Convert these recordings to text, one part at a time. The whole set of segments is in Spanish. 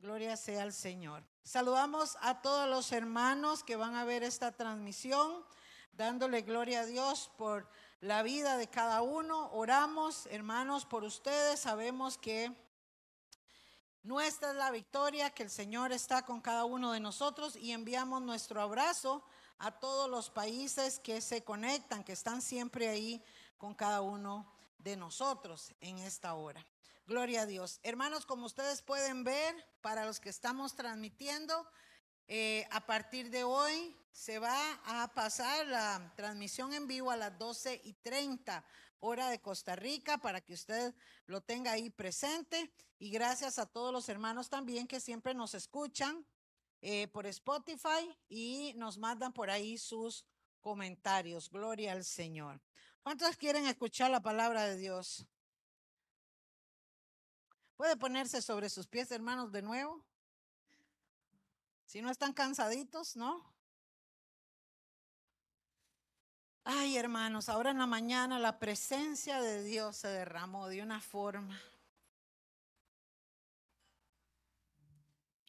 Gloria sea al Señor. Saludamos a todos los hermanos que van a ver esta transmisión, dándole gloria a Dios por la vida de cada uno. Oramos, hermanos, por ustedes. Sabemos que nuestra es la victoria, que el Señor está con cada uno de nosotros y enviamos nuestro abrazo a todos los países que se conectan, que están siempre ahí con cada uno de nosotros en esta hora. Gloria a Dios. Hermanos, como ustedes pueden ver, para los que estamos transmitiendo, eh, a partir de hoy se va a pasar la transmisión en vivo a las 12 y 30 hora de Costa Rica para que usted lo tenga ahí presente. Y gracias a todos los hermanos también que siempre nos escuchan eh, por Spotify y nos mandan por ahí sus comentarios. Gloria al Señor. ¿Cuántos quieren escuchar la palabra de Dios? Puede ponerse sobre sus pies, hermanos, de nuevo. Si no están cansaditos, ¿no? Ay, hermanos, ahora en la mañana la presencia de Dios se derramó de una forma.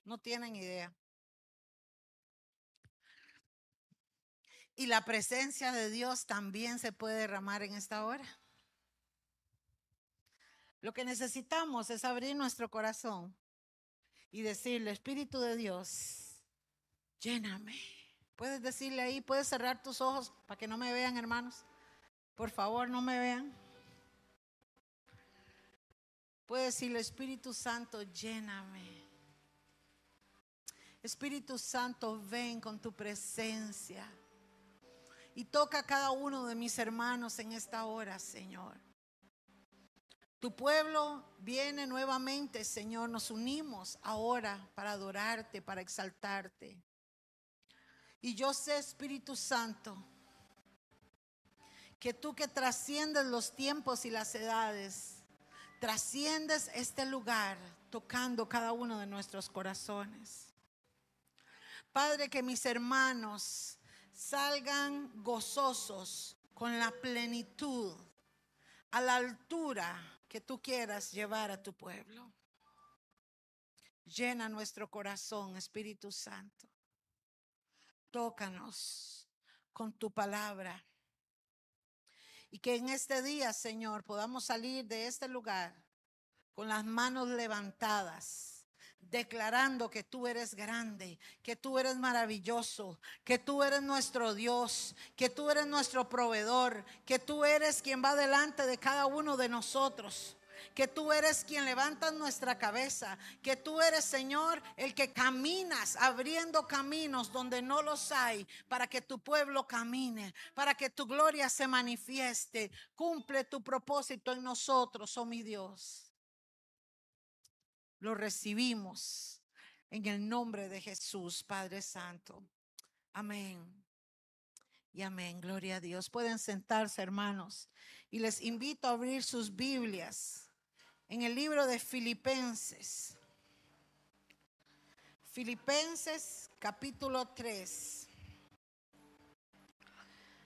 No tienen idea. Y la presencia de Dios también se puede derramar en esta hora. Lo que necesitamos es abrir nuestro corazón y decirle, Espíritu de Dios, lléname. Puedes decirle ahí, puedes cerrar tus ojos para que no me vean, hermanos. Por favor, no me vean. Puedes decirle, Espíritu Santo, lléname. Espíritu Santo, ven con tu presencia y toca a cada uno de mis hermanos en esta hora, Señor. Tu pueblo viene nuevamente, Señor. Nos unimos ahora para adorarte, para exaltarte. Y yo sé, Espíritu Santo, que tú que trasciendes los tiempos y las edades, trasciendes este lugar tocando cada uno de nuestros corazones. Padre, que mis hermanos salgan gozosos con la plenitud, a la altura que tú quieras llevar a tu pueblo. Llena nuestro corazón, Espíritu Santo. Tócanos con tu palabra. Y que en este día, Señor, podamos salir de este lugar con las manos levantadas declarando que tú eres grande, que tú eres maravilloso, que tú eres nuestro Dios, que tú eres nuestro proveedor, que tú eres quien va delante de cada uno de nosotros. Que tú eres quien levanta nuestra cabeza, que tú eres, Señor, el que caminas abriendo caminos donde no los hay, para que tu pueblo camine, para que tu gloria se manifieste. Cumple tu propósito en nosotros, oh mi Dios lo recibimos en el nombre de Jesús, Padre Santo. Amén. Y amén, gloria a Dios. Pueden sentarse, hermanos. Y les invito a abrir sus Biblias en el libro de Filipenses. Filipenses capítulo 3.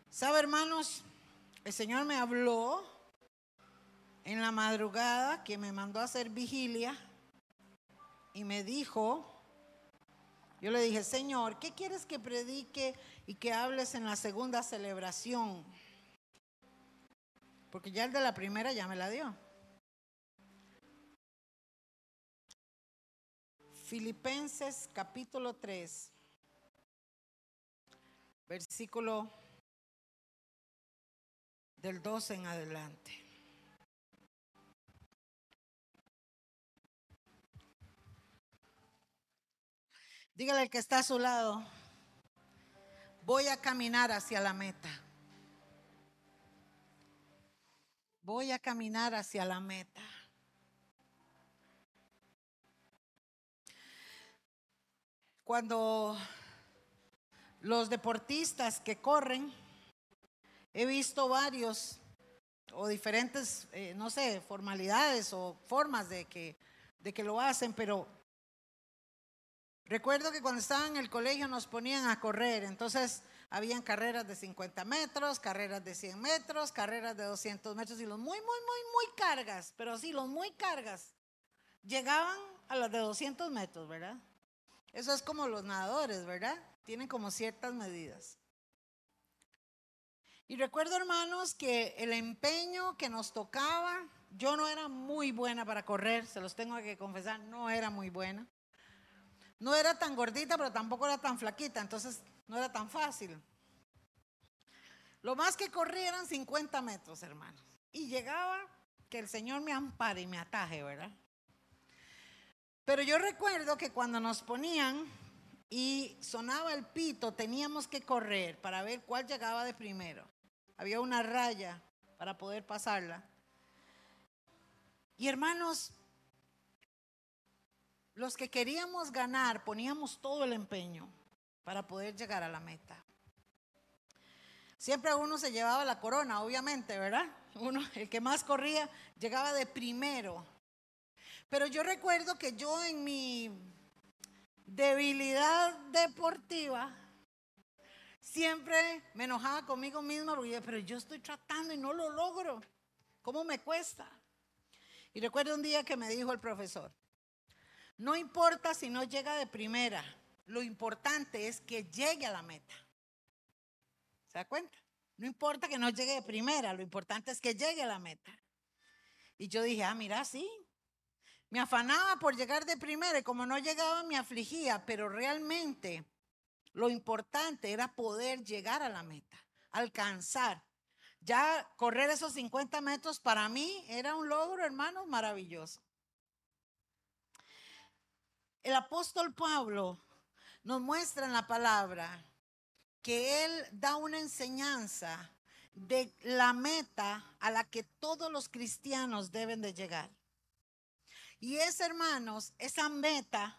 ¿Sabe, hermanos? El Señor me habló en la madrugada que me mandó a hacer vigilia y me dijo, yo le dije, Señor, ¿qué quieres que predique y que hables en la segunda celebración? Porque ya el de la primera ya me la dio. Filipenses capítulo 3, versículo del 12 en adelante. Dígale al que está a su lado, voy a caminar hacia la meta. Voy a caminar hacia la meta. Cuando los deportistas que corren, he visto varios o diferentes, eh, no sé, formalidades o formas de que, de que lo hacen, pero Recuerdo que cuando estaba en el colegio nos ponían a correr, entonces habían carreras de 50 metros, carreras de 100 metros, carreras de 200 metros y los muy, muy, muy, muy cargas, pero sí, los muy cargas. llegaban a las de 200 metros, ¿verdad? Eso es como los nadadores, ¿verdad? Tienen como ciertas medidas. Y recuerdo, hermanos, que el empeño que nos tocaba, yo no era muy buena para correr, se los tengo que confesar, no era muy buena. No era tan gordita, pero tampoco era tan flaquita, entonces no era tan fácil. Lo más que corrí eran 50 metros, hermanos. Y llegaba que el Señor me ampare y me ataje, ¿verdad? Pero yo recuerdo que cuando nos ponían y sonaba el pito, teníamos que correr para ver cuál llegaba de primero. Había una raya para poder pasarla. Y hermanos, los que queríamos ganar poníamos todo el empeño para poder llegar a la meta. Siempre uno se llevaba la corona, obviamente, ¿verdad? Uno, el que más corría, llegaba de primero. Pero yo recuerdo que yo en mi debilidad deportiva, siempre me enojaba conmigo misma porque pero yo estoy tratando y no lo logro. ¿Cómo me cuesta? Y recuerdo un día que me dijo el profesor, no importa si no llega de primera, lo importante es que llegue a la meta. ¿Se da cuenta? No importa que no llegue de primera, lo importante es que llegue a la meta. Y yo dije, ah, mira, sí. Me afanaba por llegar de primera y como no llegaba me afligía, pero realmente lo importante era poder llegar a la meta, alcanzar. Ya correr esos 50 metros para mí era un logro, hermano, maravilloso. El apóstol Pablo nos muestra en la palabra que Él da una enseñanza de la meta a la que todos los cristianos deben de llegar. Y es, hermanos, esa meta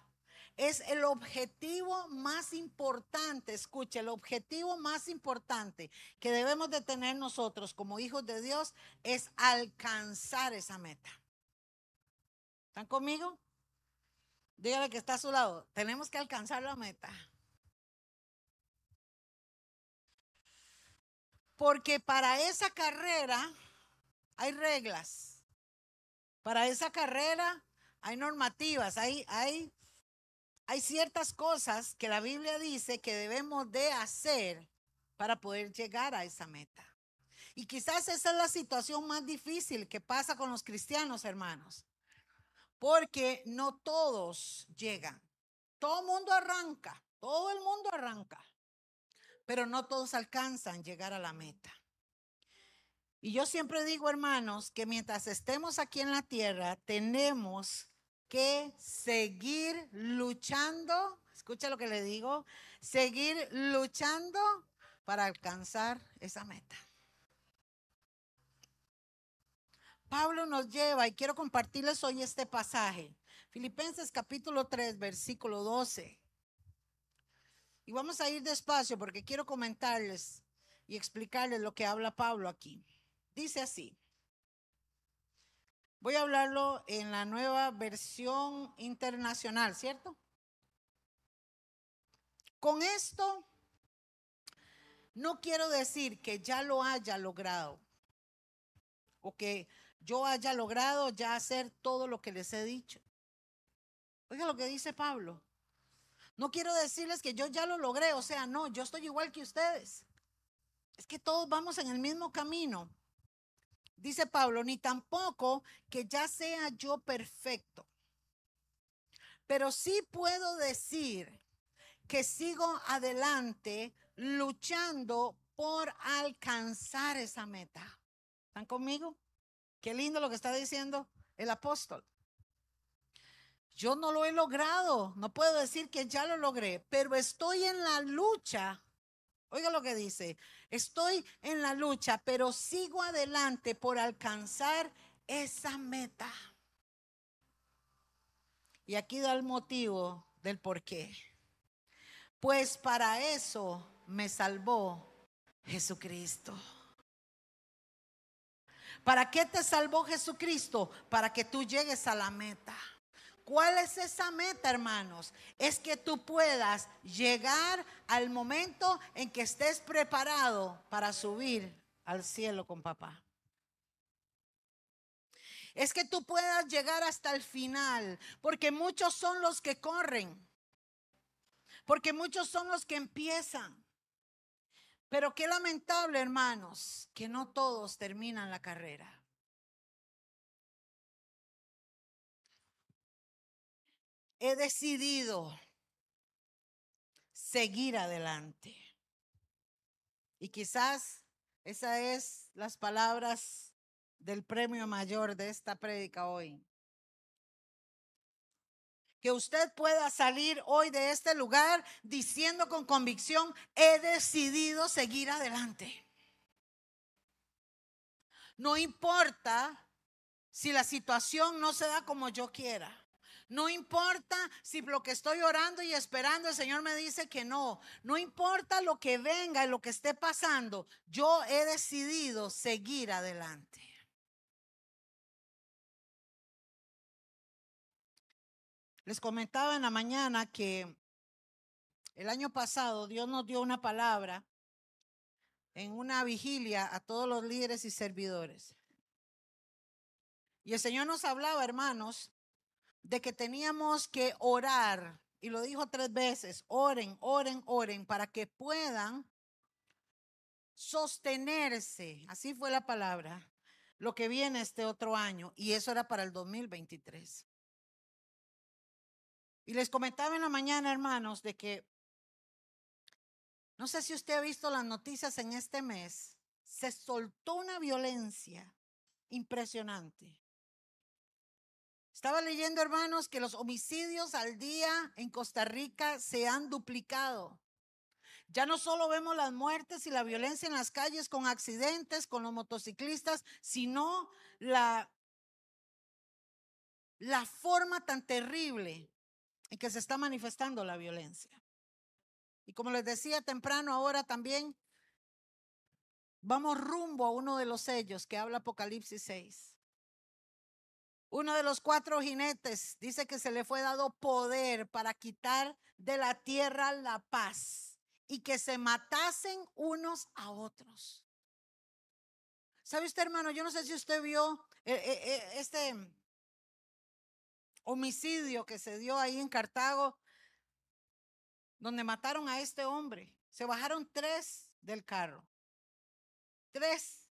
es el objetivo más importante, escuche, el objetivo más importante que debemos de tener nosotros como hijos de Dios es alcanzar esa meta. ¿Están conmigo? Dígale que está a su lado. Tenemos que alcanzar la meta. Porque para esa carrera hay reglas. Para esa carrera hay normativas, hay, hay, hay ciertas cosas que la Biblia dice que debemos de hacer para poder llegar a esa meta. Y quizás esa es la situación más difícil que pasa con los cristianos, hermanos. Porque no todos llegan. Todo el mundo arranca, todo el mundo arranca pero no todos alcanzan llegar a la meta. Y yo siempre digo, hermanos, que mientras estemos aquí en la tierra, tenemos que seguir luchando, escucha lo que le digo, seguir luchando para alcanzar esa meta. Pablo nos lleva, y quiero compartirles hoy este pasaje, Filipenses capítulo 3, versículo 12. Y vamos a ir despacio porque quiero comentarles y explicarles lo que habla Pablo aquí. Dice así. Voy a hablarlo en la nueva versión internacional, ¿cierto? Con esto no quiero decir que ya lo haya logrado o que yo haya logrado ya hacer todo lo que les he dicho. Oiga lo que dice Pablo. No quiero decirles que yo ya lo logré, o sea, no, yo estoy igual que ustedes. Es que todos vamos en el mismo camino. Dice Pablo, ni tampoco que ya sea yo perfecto. Pero sí puedo decir que sigo adelante luchando por alcanzar esa meta. ¿Están conmigo? Qué lindo lo que está diciendo el apóstol. Yo no lo he logrado, no puedo decir que ya lo logré, pero estoy en la lucha. Oiga lo que dice, estoy en la lucha, pero sigo adelante por alcanzar esa meta. Y aquí da el motivo del por qué. Pues para eso me salvó Jesucristo. ¿Para qué te salvó Jesucristo? Para que tú llegues a la meta. ¿Cuál es esa meta, hermanos? Es que tú puedas llegar al momento en que estés preparado para subir al cielo con papá. es que tú puedas llegar hasta el final, porque muchos son los que corren, porque muchos son los que empiezan. Pero qué lamentable, hermanos, que no todos terminan la carrera. He decidido seguir adelante. Y quizás esas es las palabras del premio mayor de esta prédica hoy. Que usted pueda salir hoy de este lugar diciendo con convicción, he decidido seguir adelante. No importa si la situación no se da como yo quiera. No importa si lo que estoy orando y esperando el Señor me dice que no. No importa lo que venga y lo que esté pasando. Yo he decidido seguir adelante. Les comentaba en la mañana que el año pasado Dios nos dio una palabra en una vigilia a todos los líderes y servidores. Y el Señor nos hablaba, hermanos, de que teníamos que orar, y lo dijo tres veces, oren, oren, oren, para que puedan sostenerse, así fue la palabra, lo que viene este otro año, y eso era para el 2023. Y les comentaba en la mañana, hermanos, de que, no sé si usted ha visto las noticias en este mes, se soltó una violencia impresionante. Estaba leyendo, hermanos, que los homicidios al día en Costa Rica se han duplicado. Ya no solo vemos las muertes y la violencia en las calles con accidentes, con los motociclistas, sino la, la forma tan terrible en que se está manifestando la violencia. Y como les decía temprano, ahora también vamos rumbo a uno de los sellos que habla Apocalipsis 6. Uno de los cuatro jinetes dice que se le fue dado poder para quitar de la tierra la paz y que se matasen unos a otros. ¿Sabe usted, hermano? Yo no sé si usted vio eh, eh, eh, este homicidio que se dio ahí en Cartago, donde mataron a este hombre. Se bajaron tres del carro. Tres.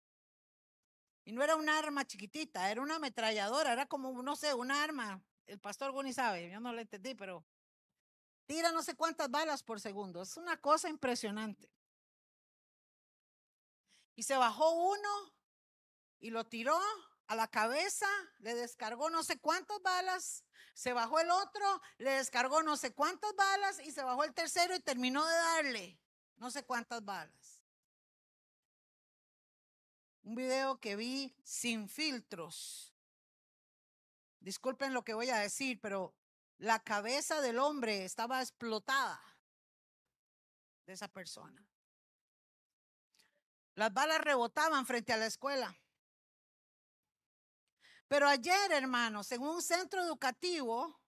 Y no era un arma chiquitita, era una ametralladora, era como, no sé, un arma. El pastor Guni sabe, yo no lo entendí, pero tira no sé cuántas balas por segundo. Es una cosa impresionante. Y se bajó uno y lo tiró a la cabeza, le descargó no sé cuántas balas, se bajó el otro, le descargó no sé cuántas balas y se bajó el tercero y terminó de darle no sé cuántas balas. Un video que vi sin filtros. Disculpen lo que voy a decir, pero la cabeza del hombre estaba explotada de esa persona. Las balas rebotaban frente a la escuela. Pero ayer, hermanos, en un centro educativo,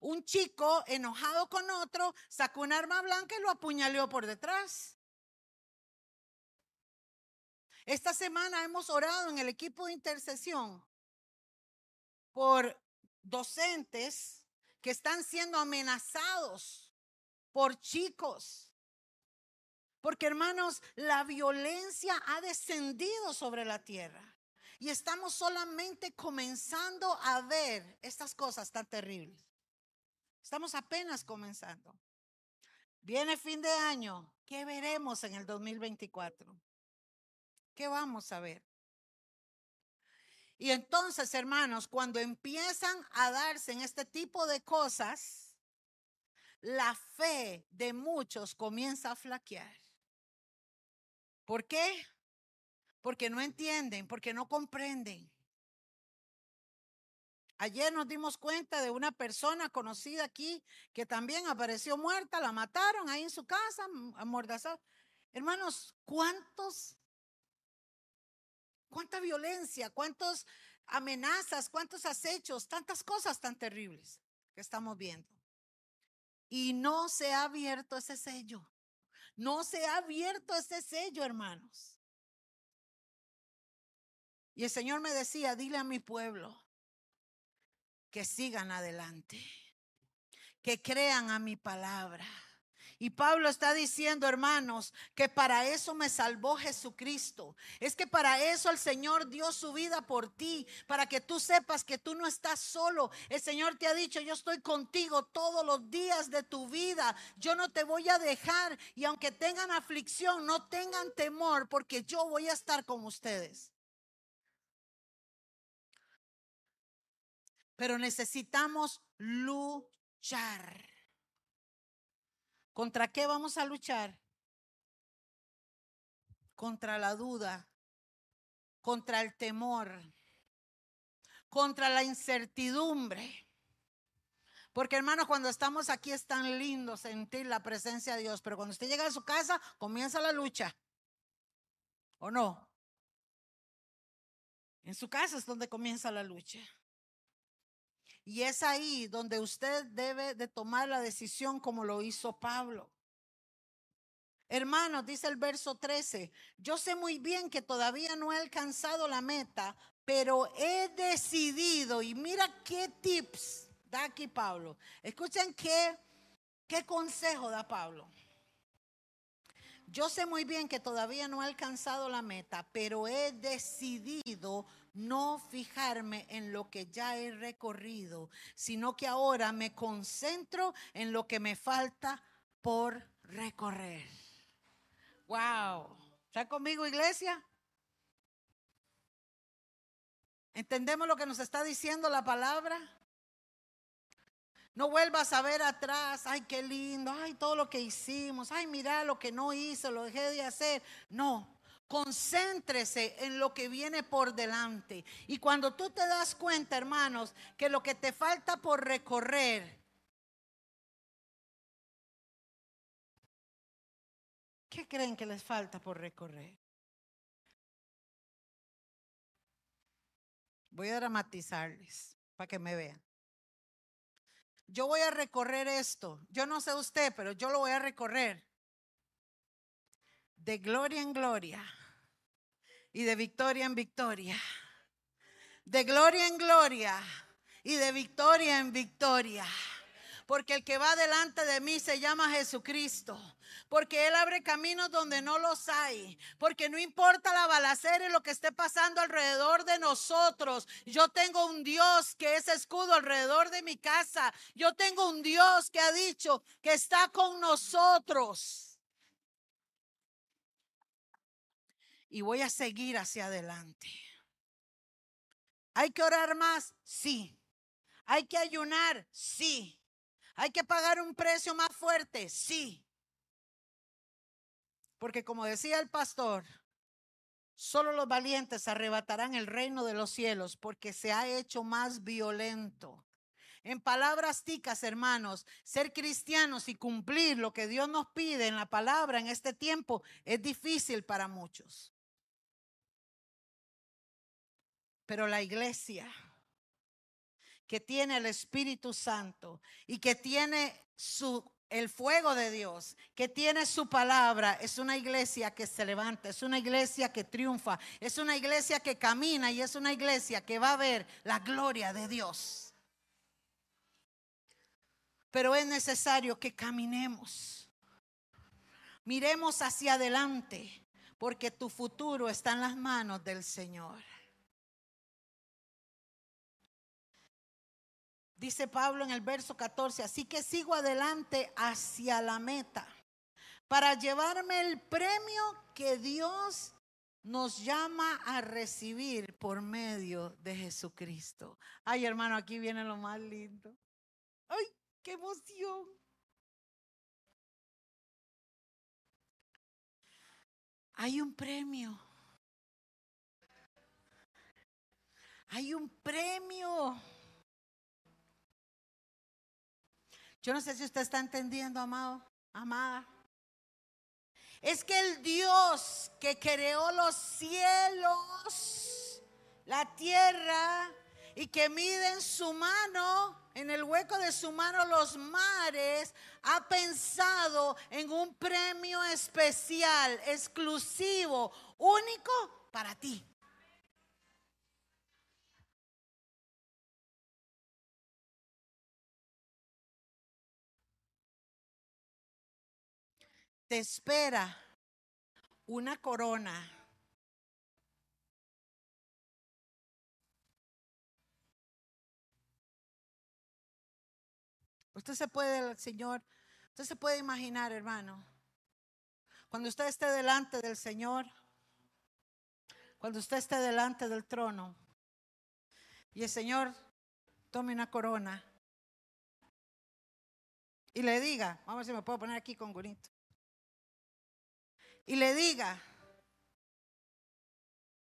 un chico enojado con otro sacó un arma blanca y lo apuñaleó por detrás. Esta semana hemos orado en el equipo de intercesión por docentes que están siendo amenazados por chicos. Porque hermanos, la violencia ha descendido sobre la tierra. Y estamos solamente comenzando a ver estas cosas tan terribles. Estamos apenas comenzando. Viene fin de año. ¿Qué veremos en el 2024? ¿Qué vamos a ver? Y entonces, hermanos, cuando empiezan a darse en este tipo de cosas, la fe de muchos comienza a flaquear. ¿Por qué? Porque no entienden, porque no comprenden. Ayer nos dimos cuenta de una persona conocida aquí que también apareció muerta, la mataron ahí en su casa, amordazada. Hermanos, ¿cuántos cuánta violencia, cuántas amenazas, cuántos acechos, tantas cosas tan terribles que estamos viendo. Y no se ha abierto ese sello. No se ha abierto ese sello, hermanos. Y el Señor me decía, dile a mi pueblo que sigan adelante, que crean a mi palabra. Y Pablo está diciendo, hermanos, que para eso me salvó Jesucristo. Es que para eso el Señor dio su vida por ti, para que tú sepas que tú no estás solo. El Señor te ha dicho, yo estoy contigo todos los días de tu vida. Yo no te voy a dejar. Y aunque tengan aflicción, no tengan temor, porque yo voy a estar con ustedes. Pero necesitamos luchar. ¿Contra qué vamos a luchar? Contra la duda, contra el temor, contra la incertidumbre. Porque hermanos, cuando estamos aquí es tan lindo sentir la presencia de Dios, pero cuando usted llega a su casa, comienza la lucha. ¿O no? En su casa es donde comienza la lucha. Y es ahí donde usted debe de tomar la decisión como lo hizo Pablo. Hermanos, dice el verso 13, yo sé muy bien que todavía no he alcanzado la meta, pero he decidido, y mira qué tips da aquí Pablo. Escuchen qué, qué consejo da Pablo. Yo sé muy bien que todavía no he alcanzado la meta, pero he decidido no fijarme en lo que ya he recorrido, sino que ahora me concentro en lo que me falta por recorrer. Wow. ¿Está conmigo, iglesia? ¿Entendemos lo que nos está diciendo la palabra? No vuelvas a ver atrás, ay, qué lindo, ay, todo lo que hicimos, ay, mira lo que no hice, lo dejé de hacer. No, Concéntrese en lo que viene por delante. Y cuando tú te das cuenta, hermanos, que lo que te falta por recorrer, ¿qué creen que les falta por recorrer? Voy a dramatizarles para que me vean. Yo voy a recorrer esto. Yo no sé usted, pero yo lo voy a recorrer. De gloria en gloria y de victoria en victoria. De gloria en gloria y de victoria en victoria. Porque el que va delante de mí se llama Jesucristo. Porque Él abre caminos donde no los hay. Porque no importa la balacera y lo que esté pasando alrededor de nosotros. Yo tengo un Dios que es escudo alrededor de mi casa. Yo tengo un Dios que ha dicho que está con nosotros. y voy a seguir hacia adelante. ¿Hay que orar más? Sí. ¿Hay que ayunar? Sí. ¿Hay que pagar un precio más fuerte? Sí. Porque como decía el pastor, solo los valientes arrebatarán el reino de los cielos porque se ha hecho más violento. En palabras ticas, hermanos, ser cristianos y cumplir lo que Dios nos pide en la palabra en este tiempo es difícil para muchos. Pero la iglesia que tiene el Espíritu Santo y que tiene su el fuego de Dios, que tiene su palabra, es una iglesia que se levanta, es una iglesia que triunfa, es una iglesia que camina y es una iglesia que va a ver la gloria de Dios. Pero es necesario que caminemos. Miremos hacia adelante, porque tu futuro está en las manos del Señor. Dice Pablo en el verso 14, así que sigo adelante hacia la meta para llevarme el premio que Dios nos llama a recibir por medio de Jesucristo. Ay, hermano, aquí viene lo más lindo. Ay, qué emoción. Hay un premio. Hay un premio. Yo no sé si usted está entendiendo, amado, amada. Es que el Dios que creó los cielos, la tierra, y que mide en su mano, en el hueco de su mano los mares, ha pensado en un premio especial, exclusivo, único para ti. Te espera una corona. Usted se puede, Señor, usted se puede imaginar, hermano, cuando usted esté delante del Señor, cuando usted esté delante del trono y el Señor tome una corona y le diga, vamos a ver si me puedo poner aquí con Gunito, y le diga,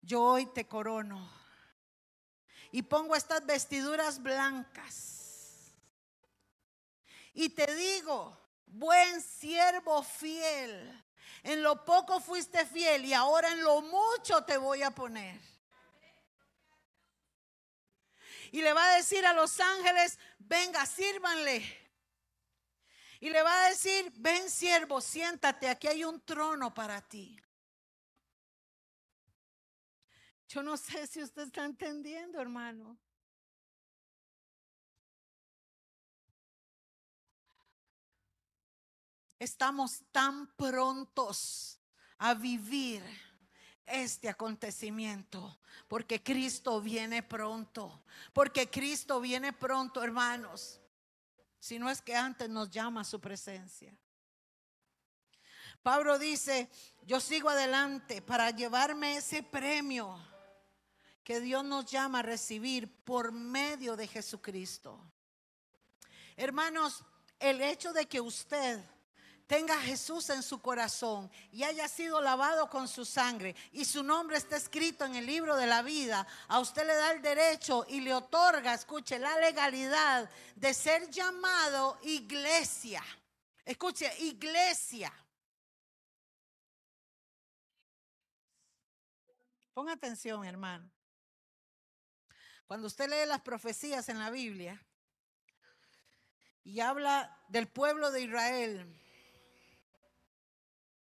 yo hoy te corono y pongo estas vestiduras blancas y te digo, buen siervo fiel, en lo poco fuiste fiel y ahora en lo mucho te voy a poner. Y le va a decir a los ángeles, venga, sírvanle. Y le va a decir, ven siervo, siéntate, aquí hay un trono para ti. Yo no sé si usted está entendiendo, hermano. Estamos tan prontos a vivir este acontecimiento, porque Cristo viene pronto, porque Cristo viene pronto, hermanos si no es que antes nos llama a su presencia. Pablo dice, yo sigo adelante para llevarme ese premio que Dios nos llama a recibir por medio de Jesucristo. Hermanos, el hecho de que usted tenga a Jesús en su corazón y haya sido lavado con su sangre y su nombre está escrito en el libro de la vida, a usted le da el derecho y le otorga, escuche, la legalidad de ser llamado iglesia. Escuche, iglesia. Ponga atención, hermano. Cuando usted lee las profecías en la Biblia y habla del pueblo de Israel,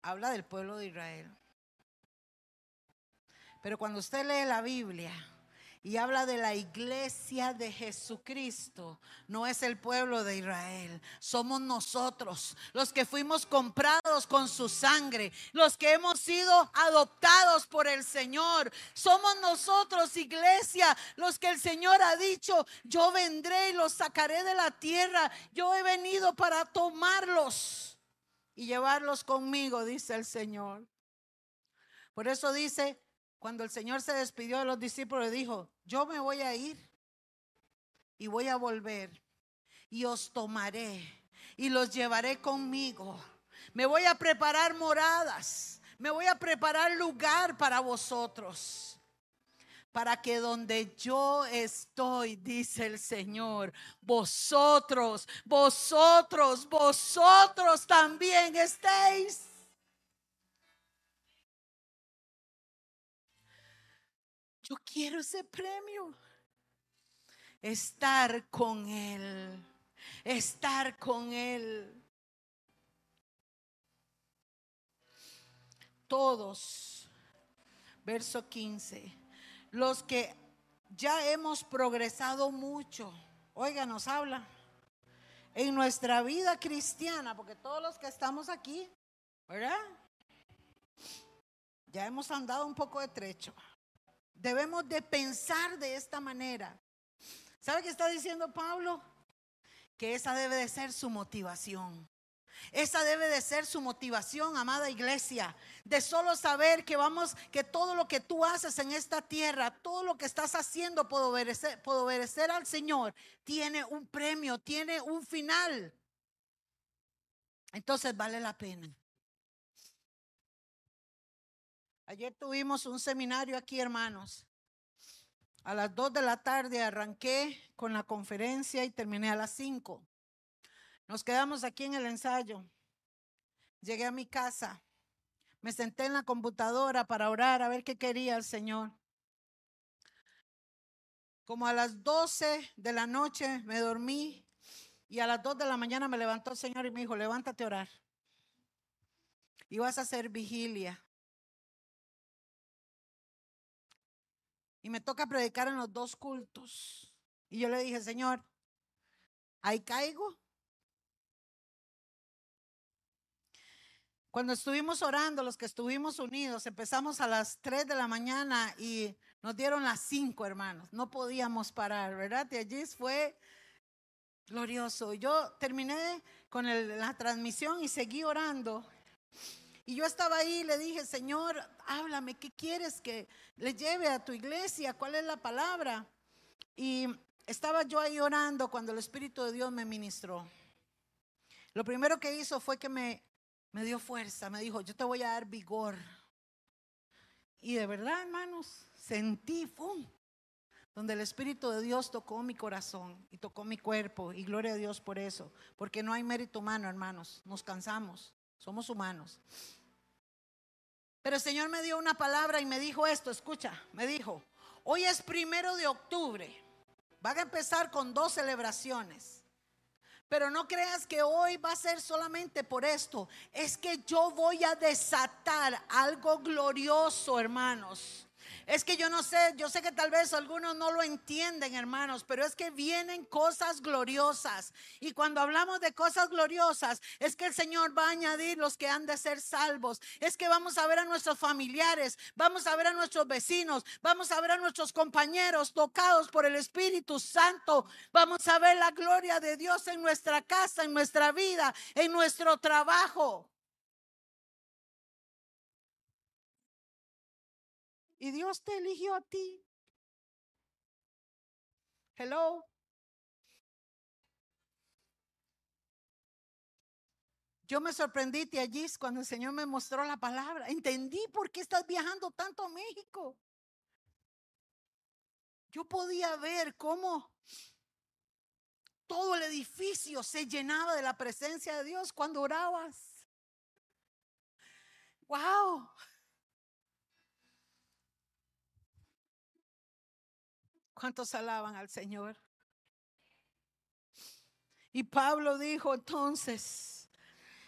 habla del pueblo de Israel. Pero cuando usted lee la Biblia y habla de la iglesia de Jesucristo, no es el pueblo de Israel, somos nosotros, los que fuimos comprados con su sangre, los que hemos sido adoptados por el Señor. Somos nosotros, iglesia, los que el Señor ha dicho, yo vendré y los sacaré de la tierra, yo he venido para tomarlos y llevarlos conmigo, dice el Señor. Por eso dice, cuando el Señor se despidió de los discípulos, dijo, yo me voy a ir y voy a volver y os tomaré y los llevaré conmigo. Me voy a preparar moradas, me voy a preparar lugar para vosotros para que donde yo estoy, dice el Señor, vosotros, vosotros, vosotros también estéis. Yo quiero ese premio. Estar con Él. Estar con Él. Todos. Verso 15 los que ya hemos progresado mucho, oiga, nos habla, en nuestra vida cristiana, porque todos los que estamos aquí, ¿verdad? Ya hemos andado un poco de trecho. Debemos de pensar de esta manera. ¿Sabe qué está diciendo Pablo? Que esa debe de ser su motivación. Esa debe de ser su motivación, amada iglesia, de solo saber que vamos, que todo lo que tú haces en esta tierra, todo lo que estás haciendo por obedecer, por obedecer al Señor, tiene un premio, tiene un final. Entonces vale la pena. Ayer tuvimos un seminario aquí, hermanos. A las 2 de la tarde arranqué con la conferencia y terminé a las 5. Nos quedamos aquí en el ensayo. Llegué a mi casa. Me senté en la computadora para orar a ver qué quería el Señor. Como a las 12 de la noche me dormí y a las 2 de la mañana me levantó el Señor y me dijo, levántate a orar. Y vas a hacer vigilia. Y me toca predicar en los dos cultos. Y yo le dije, Señor, ahí caigo Cuando estuvimos orando, los que estuvimos unidos, empezamos a las 3 de la mañana y nos dieron las 5, hermanos. No podíamos parar, ¿verdad? Y allí fue glorioso. Yo terminé con la transmisión y seguí orando. Y yo estaba ahí y le dije, Señor, háblame, ¿qué quieres que le lleve a tu iglesia? ¿Cuál es la palabra? Y estaba yo ahí orando cuando el Espíritu de Dios me ministró. Lo primero que hizo fue que me, me dio fuerza, me dijo, yo te voy a dar vigor. Y de verdad, hermanos, sentí, ¡pum! donde el Espíritu de Dios tocó mi corazón y tocó mi cuerpo. Y gloria a Dios por eso, porque no hay mérito humano, hermanos. Nos cansamos, somos humanos. Pero el Señor me dio una palabra y me dijo esto, escucha, me dijo, hoy es primero de octubre, van a empezar con dos celebraciones. Pero no creas que hoy va a ser solamente por esto. Es que yo voy a desatar algo glorioso, hermanos. Es que yo no sé, yo sé que tal vez algunos no lo entienden, hermanos, pero es que vienen cosas gloriosas. Y cuando hablamos de cosas gloriosas, es que el Señor va a añadir los que han de ser salvos. Es que vamos a ver a nuestros familiares, vamos a ver a nuestros vecinos, vamos a ver a nuestros compañeros tocados por el Espíritu Santo. Vamos a ver la gloria de Dios en nuestra casa, en nuestra vida, en nuestro trabajo. Y Dios te eligió a ti. Hello. Yo me sorprendí de allí cuando el Señor me mostró la palabra. Entendí por qué estás viajando tanto a México. Yo podía ver cómo todo el edificio se llenaba de la presencia de Dios cuando orabas. Wow. ¿Cuántos alaban al Señor? Y Pablo dijo entonces,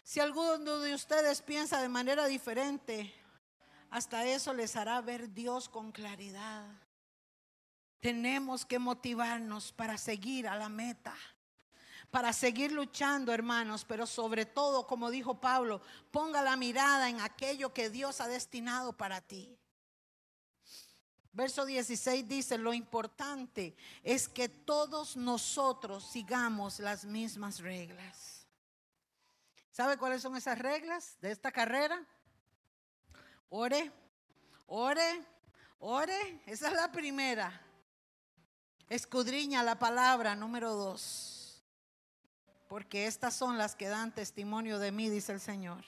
si alguno de ustedes piensa de manera diferente, hasta eso les hará ver Dios con claridad. Tenemos que motivarnos para seguir a la meta, para seguir luchando, hermanos, pero sobre todo, como dijo Pablo, ponga la mirada en aquello que Dios ha destinado para ti. Verso 16 dice, lo importante es que todos nosotros sigamos las mismas reglas. ¿Sabe cuáles son esas reglas de esta carrera? Ore, ore, ore. Esa es la primera. Escudriña la palabra número dos. Porque estas son las que dan testimonio de mí, dice el Señor.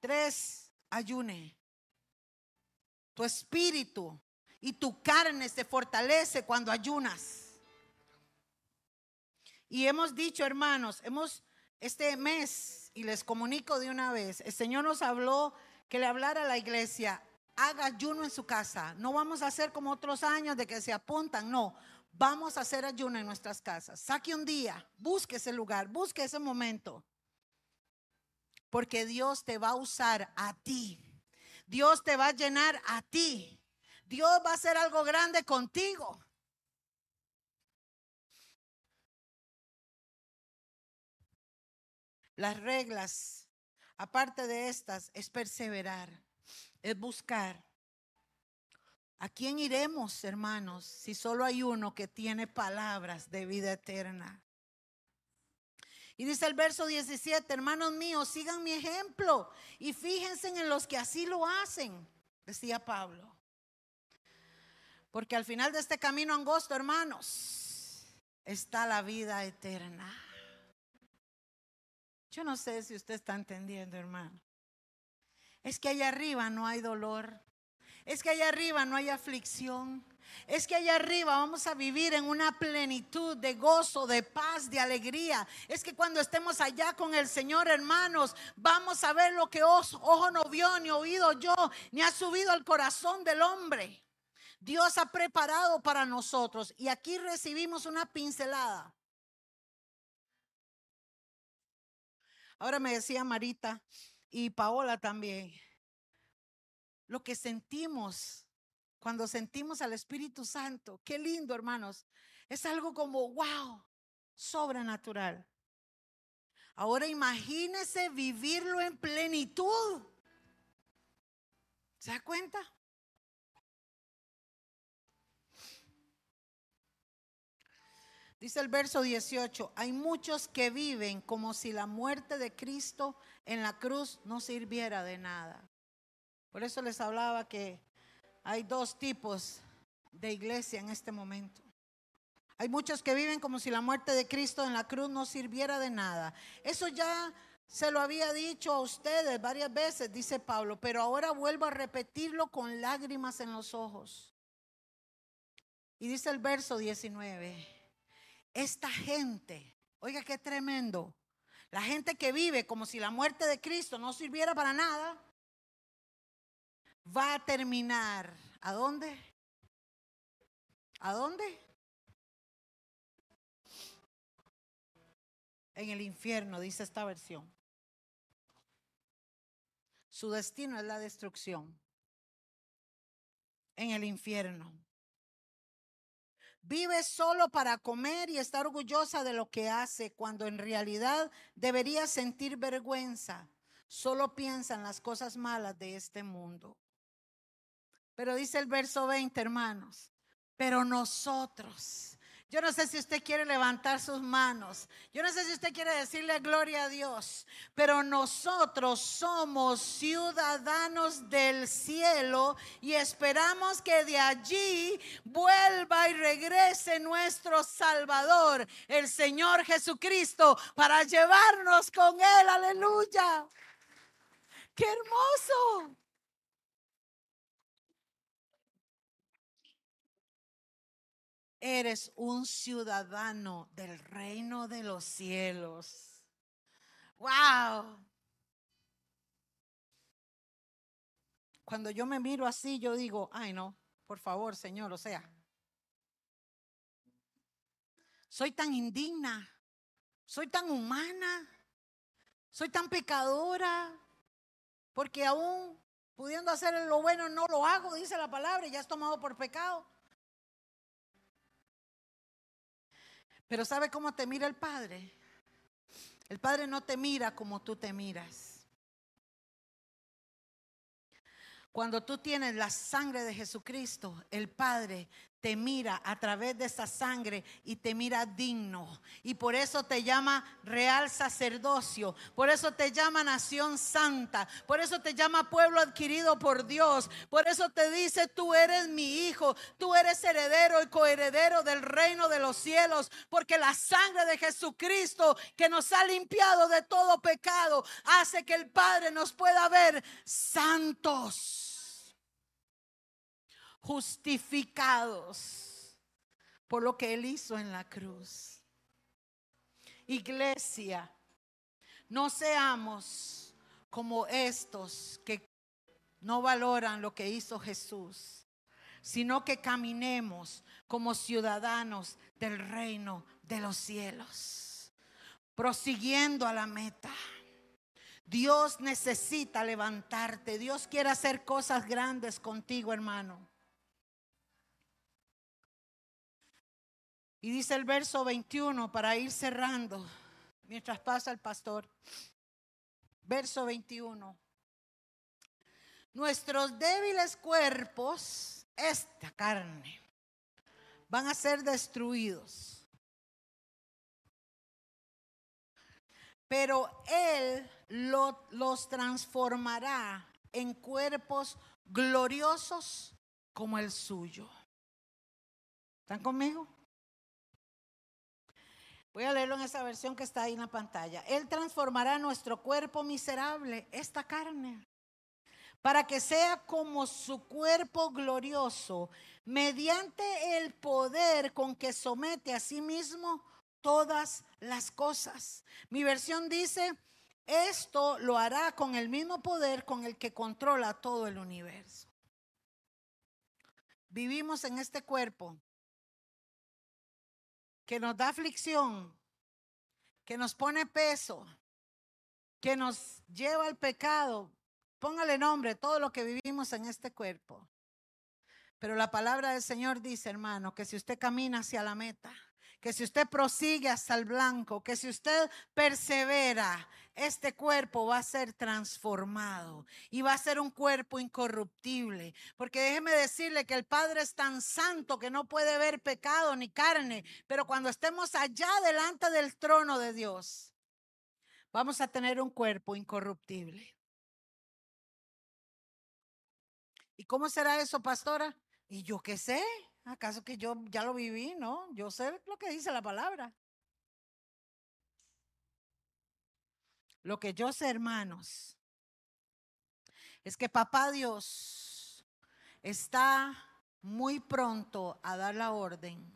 Tres, ayune. Tu espíritu y tu carne se fortalece cuando ayunas. Y hemos dicho, hermanos, hemos este mes, y les comunico de una vez, el Señor nos habló que le hablara a la iglesia, haga ayuno en su casa. No vamos a hacer como otros años de que se apuntan, no. Vamos a hacer ayuno en nuestras casas. Saque un día, busque ese lugar, busque ese momento. Porque Dios te va a usar a ti Dios te va a llenar a ti. Dios va a hacer algo grande contigo. Las reglas, aparte de estas, es perseverar, es buscar. ¿A quién iremos, hermanos, si solo hay uno que tiene palabras de vida eterna? Y dice el verso 17, hermanos míos, sigan mi ejemplo y fíjense en los que así lo hacen, decía Pablo. Porque al final de este camino angosto, hermanos, está la vida eterna. Yo no sé si usted está entendiendo, hermano. Es que allá arriba no hay dolor. Es que allá arriba no hay aflicción. Es que allá arriba vamos a vivir en una plenitud de gozo, de paz, de alegría. Es que cuando estemos allá con el Señor, hermanos, vamos a ver lo que ojo no vio, ni oído yo, ni ha subido al corazón del hombre. Dios ha preparado para nosotros. Y aquí recibimos una pincelada. Ahora me decía Marita y Paola también, lo que sentimos cuando sentimos al Espíritu Santo. Qué lindo, hermanos. Es algo como, wow, sobrenatural. Ahora imagínese vivirlo en plenitud. ¿Se da cuenta? Dice el verso 18, hay muchos que viven como si la muerte de Cristo en la cruz no sirviera de nada. Por eso les hablaba que hay dos tipos de iglesia en este momento. Hay muchos que viven como si la muerte de Cristo en la cruz no sirviera de nada. Eso ya se lo había dicho a ustedes varias veces, dice Pablo, pero ahora vuelvo a repetirlo con lágrimas en los ojos. Y dice el verso 19, esta gente, oiga qué tremendo, la gente que vive como si la muerte de Cristo no sirviera para nada, va a terminar, ¿a dónde? ¿A dónde? En el infierno, dice esta versión. Su destino es la destrucción. En el infierno. Vive solo para comer y estar orgullosa de lo que hace cuando en realidad debería sentir vergüenza. Solo piensa en las cosas malas de este mundo. Pero dice el verso 20, hermanos, pero nosotros, yo no sé si usted quiere levantar sus manos. Yo no sé si usted quiere decirle gloria a Dios. Pero nosotros somos ciudadanos del cielo y esperamos que de allí vuelva y regrese nuestro Salvador, el Señor Jesucristo, para llevarnos con Él. Aleluya. Qué hermoso. Eres un ciudadano del reino de los cielos. ¡Wow! Cuando yo me miro así, yo digo, ay no, por favor, Señor, o sea, soy tan indigna, soy tan humana, soy tan pecadora, porque aún pudiendo hacer lo bueno no lo hago, dice la palabra, y ya es tomado por pecado. Pero ¿sabe cómo te mira el Padre? El Padre no te mira como tú te miras. Cuando tú tienes la sangre de Jesucristo, el Padre te mira a través de esa sangre y te mira digno. Y por eso te llama real sacerdocio, por eso te llama nación santa, por eso te llama pueblo adquirido por Dios, por eso te dice, tú eres mi hijo, tú eres heredero y coheredero del reino de los cielos, porque la sangre de Jesucristo que nos ha limpiado de todo pecado hace que el Padre nos pueda ver santos justificados por lo que Él hizo en la cruz. Iglesia, no seamos como estos que no valoran lo que hizo Jesús, sino que caminemos como ciudadanos del reino de los cielos, prosiguiendo a la meta. Dios necesita levantarte. Dios quiere hacer cosas grandes contigo, hermano. Y dice el verso 21 para ir cerrando, mientras pasa el pastor. Verso 21. Nuestros débiles cuerpos, esta carne, van a ser destruidos. Pero Él los transformará en cuerpos gloriosos como el suyo. ¿Están conmigo? Voy a leerlo en esa versión que está ahí en la pantalla. Él transformará nuestro cuerpo miserable, esta carne, para que sea como su cuerpo glorioso, mediante el poder con que somete a sí mismo todas las cosas. Mi versión dice, esto lo hará con el mismo poder con el que controla todo el universo. Vivimos en este cuerpo que nos da aflicción, que nos pone peso, que nos lleva al pecado. Póngale nombre todo lo que vivimos en este cuerpo. Pero la palabra del Señor dice, hermano, que si usted camina hacia la meta, que si usted prosigue hasta el blanco, que si usted persevera, este cuerpo va a ser transformado y va a ser un cuerpo incorruptible. Porque déjeme decirle que el Padre es tan santo que no puede ver pecado ni carne, pero cuando estemos allá delante del trono de Dios, vamos a tener un cuerpo incorruptible. ¿Y cómo será eso, pastora? Y yo qué sé, acaso que yo ya lo viví, ¿no? Yo sé lo que dice la palabra. Lo que yo sé, hermanos, es que papá Dios está muy pronto a dar la orden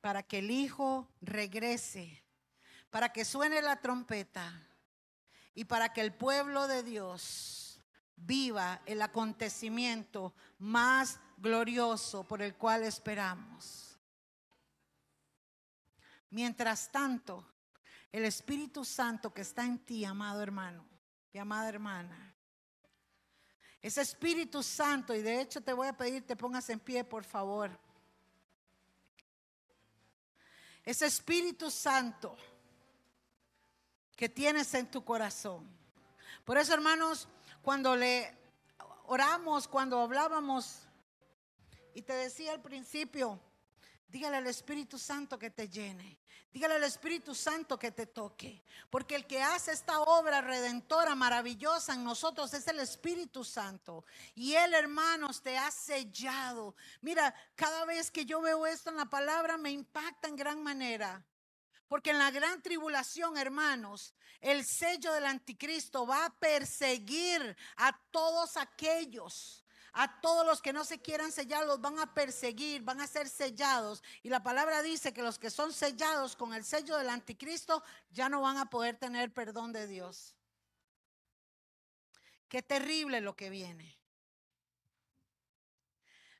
para que el Hijo regrese, para que suene la trompeta y para que el pueblo de Dios viva el acontecimiento más glorioso por el cual esperamos. Mientras tanto, el Espíritu Santo que está en ti, amado hermano y amada hermana. Ese Espíritu Santo, y de hecho te voy a pedir, te pongas en pie, por favor. Ese Espíritu Santo que tienes en tu corazón. Por eso, hermanos, cuando le oramos, cuando hablábamos, y te decía al principio, dígale al Espíritu Santo que te llene. Dígale al Espíritu Santo que te toque. Porque el que hace esta obra redentora maravillosa en nosotros es el Espíritu Santo. Y Él, hermanos, te ha sellado. Mira, cada vez que yo veo esto en la palabra me impacta en gran manera. Porque en la gran tribulación, hermanos, el sello del anticristo va a perseguir a todos aquellos a todos los que no se quieran sellar los van a perseguir, van a ser sellados. Y la palabra dice que los que son sellados con el sello del anticristo ya no van a poder tener perdón de Dios. Qué terrible lo que viene.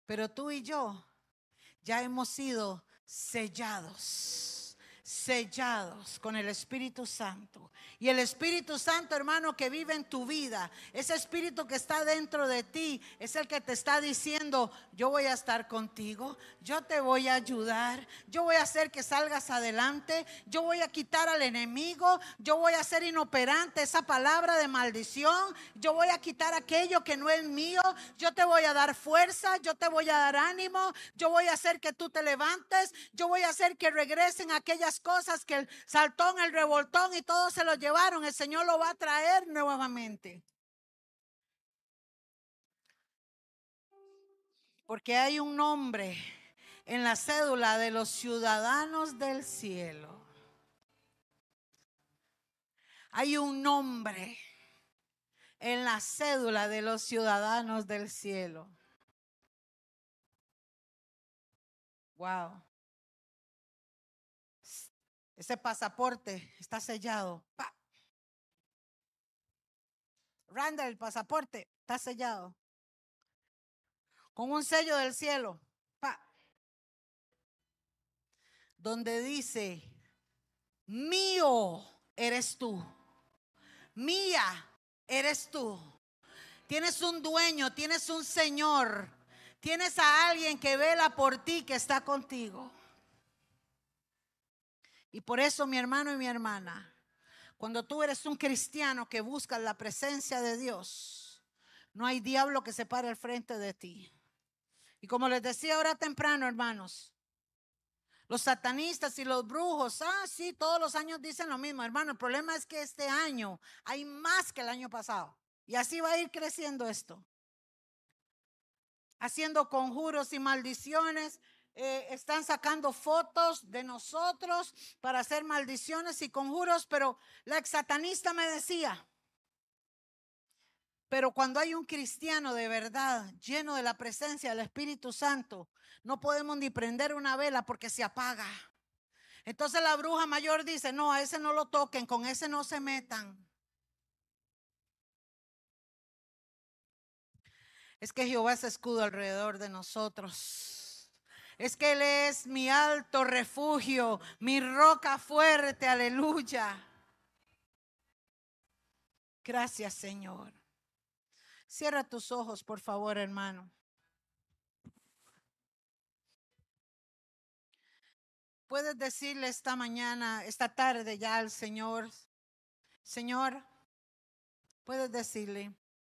Pero tú y yo ya hemos sido sellados, sellados con el Espíritu Santo. Y el Espíritu Santo, hermano, que vive en tu vida, ese Espíritu que está dentro de ti, es el que te está diciendo, yo voy a estar contigo, yo te voy a ayudar, yo voy a hacer que salgas adelante, yo voy a quitar al enemigo, yo voy a hacer inoperante esa palabra de maldición, yo voy a quitar aquello que no es mío, yo te voy a dar fuerza, yo te voy a dar ánimo, yo voy a hacer que tú te levantes, yo voy a hacer que regresen aquellas cosas que el saltón, el revoltón y todo se lo lleva el Señor lo va a traer nuevamente. Porque hay un nombre en la cédula de los ciudadanos del cielo. Hay un nombre en la cédula de los ciudadanos del cielo. Wow. Ese pasaporte está sellado. Randall, el pasaporte está sellado. Con un sello del cielo. Pa. Donde dice, mío eres tú. Mía eres tú. Tienes un dueño, tienes un Señor. Tienes a alguien que vela por ti, que está contigo. Y por eso, mi hermano y mi hermana, cuando tú eres un cristiano que busca la presencia de Dios, no hay diablo que se pare al frente de ti. Y como les decía ahora temprano, hermanos, los satanistas y los brujos, ah, sí, todos los años dicen lo mismo, hermano. El problema es que este año hay más que el año pasado. Y así va a ir creciendo esto. Haciendo conjuros y maldiciones, eh, están sacando fotos de nosotros para hacer maldiciones y conjuros, pero la ex satanista me decía, pero cuando hay un cristiano de verdad, lleno de la presencia del Espíritu Santo, no podemos ni prender una vela porque se apaga. Entonces la bruja mayor dice, no, a ese no lo toquen, con ese no se metan. Es que Jehová es escudo alrededor de nosotros. Es que Él es mi alto refugio, mi roca fuerte, aleluya. Gracias, Señor. Cierra tus ojos, por favor, hermano. puedes decirle esta mañana, esta tarde ya al Señor, Señor, puedes decirle,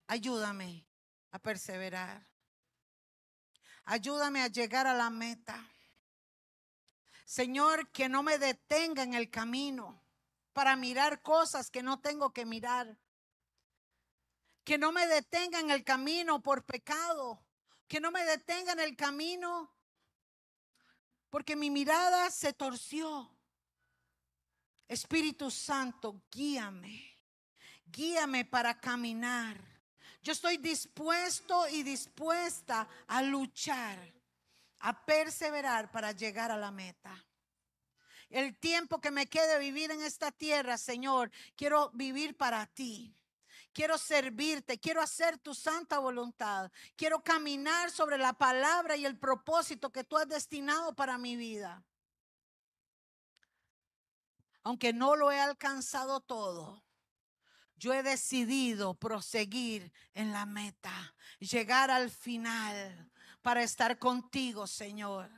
ayúdame a perseverar. Ayúdame a llegar a la meta. Señor, que no me detenga en el camino para mirar cosas que no tengo que mirar. Que no me detenga en el camino por pecado. Que no me detenga en el camino porque mi mirada se torció. Espíritu Santo, guíame. Guíame para caminar. Yo estoy dispuesto y dispuesta a luchar, a perseverar para llegar a la meta. El tiempo que me quede vivir en esta tierra, Señor, quiero vivir para ti. Quiero servirte, quiero hacer tu santa voluntad. Quiero caminar sobre la palabra y el propósito que tú has destinado para mi vida. Aunque no lo he alcanzado todo, yo he decidido proseguir en la meta, llegar al final para estar contigo, Señor.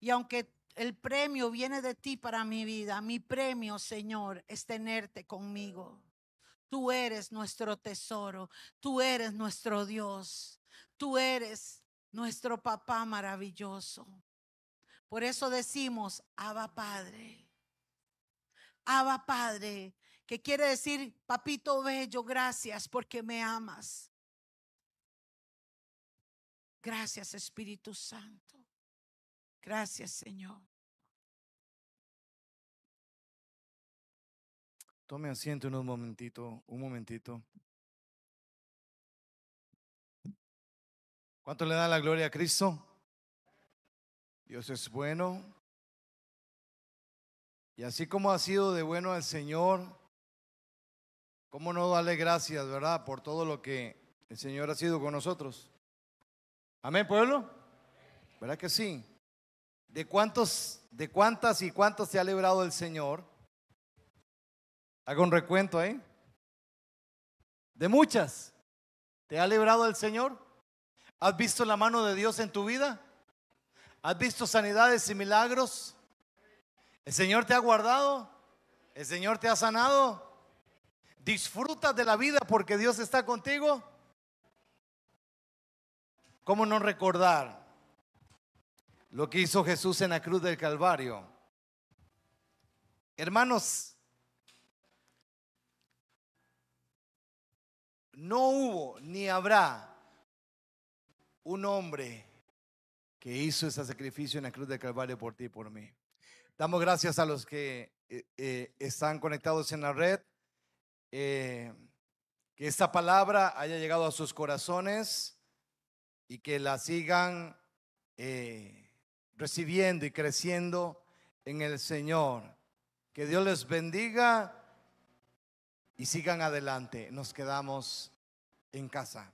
Y aunque el premio viene de ti para mi vida, mi premio, Señor, es tenerte conmigo. Tú eres nuestro tesoro, tú eres nuestro Dios, tú eres nuestro papá maravilloso. Por eso decimos, Abba Padre. Abba Padre, que quiere decir, papito bello, gracias porque me amas. Gracias Espíritu Santo. Gracias Señor. Tome asiento en un momentito, un momentito. ¿Cuánto le da la gloria a Cristo? Dios es bueno. Y así como ha sido de bueno al Señor, ¿cómo no darle gracias, verdad, por todo lo que el Señor ha sido con nosotros? Amén, pueblo. ¿Verdad que sí? ¿De cuántos, de cuántas y cuántos se ha librado el Señor? Haga un recuento ahí. De muchas. ¿Te ha librado el Señor? ¿Has visto la mano de Dios en tu vida? ¿Has visto sanidades y milagros? ¿El Señor te ha guardado? ¿El Señor te ha sanado? ¿Disfrutas de la vida porque Dios está contigo? ¿Cómo no recordar lo que hizo Jesús en la cruz del Calvario? Hermanos, no hubo ni habrá un hombre que hizo ese sacrificio en la cruz del Calvario por ti y por mí. Damos gracias a los que eh, eh, están conectados en la red. Eh, que esta palabra haya llegado a sus corazones y que la sigan recibiendo y creciendo en el Señor. Que Dios les bendiga y sigan adelante. Nos quedamos en casa.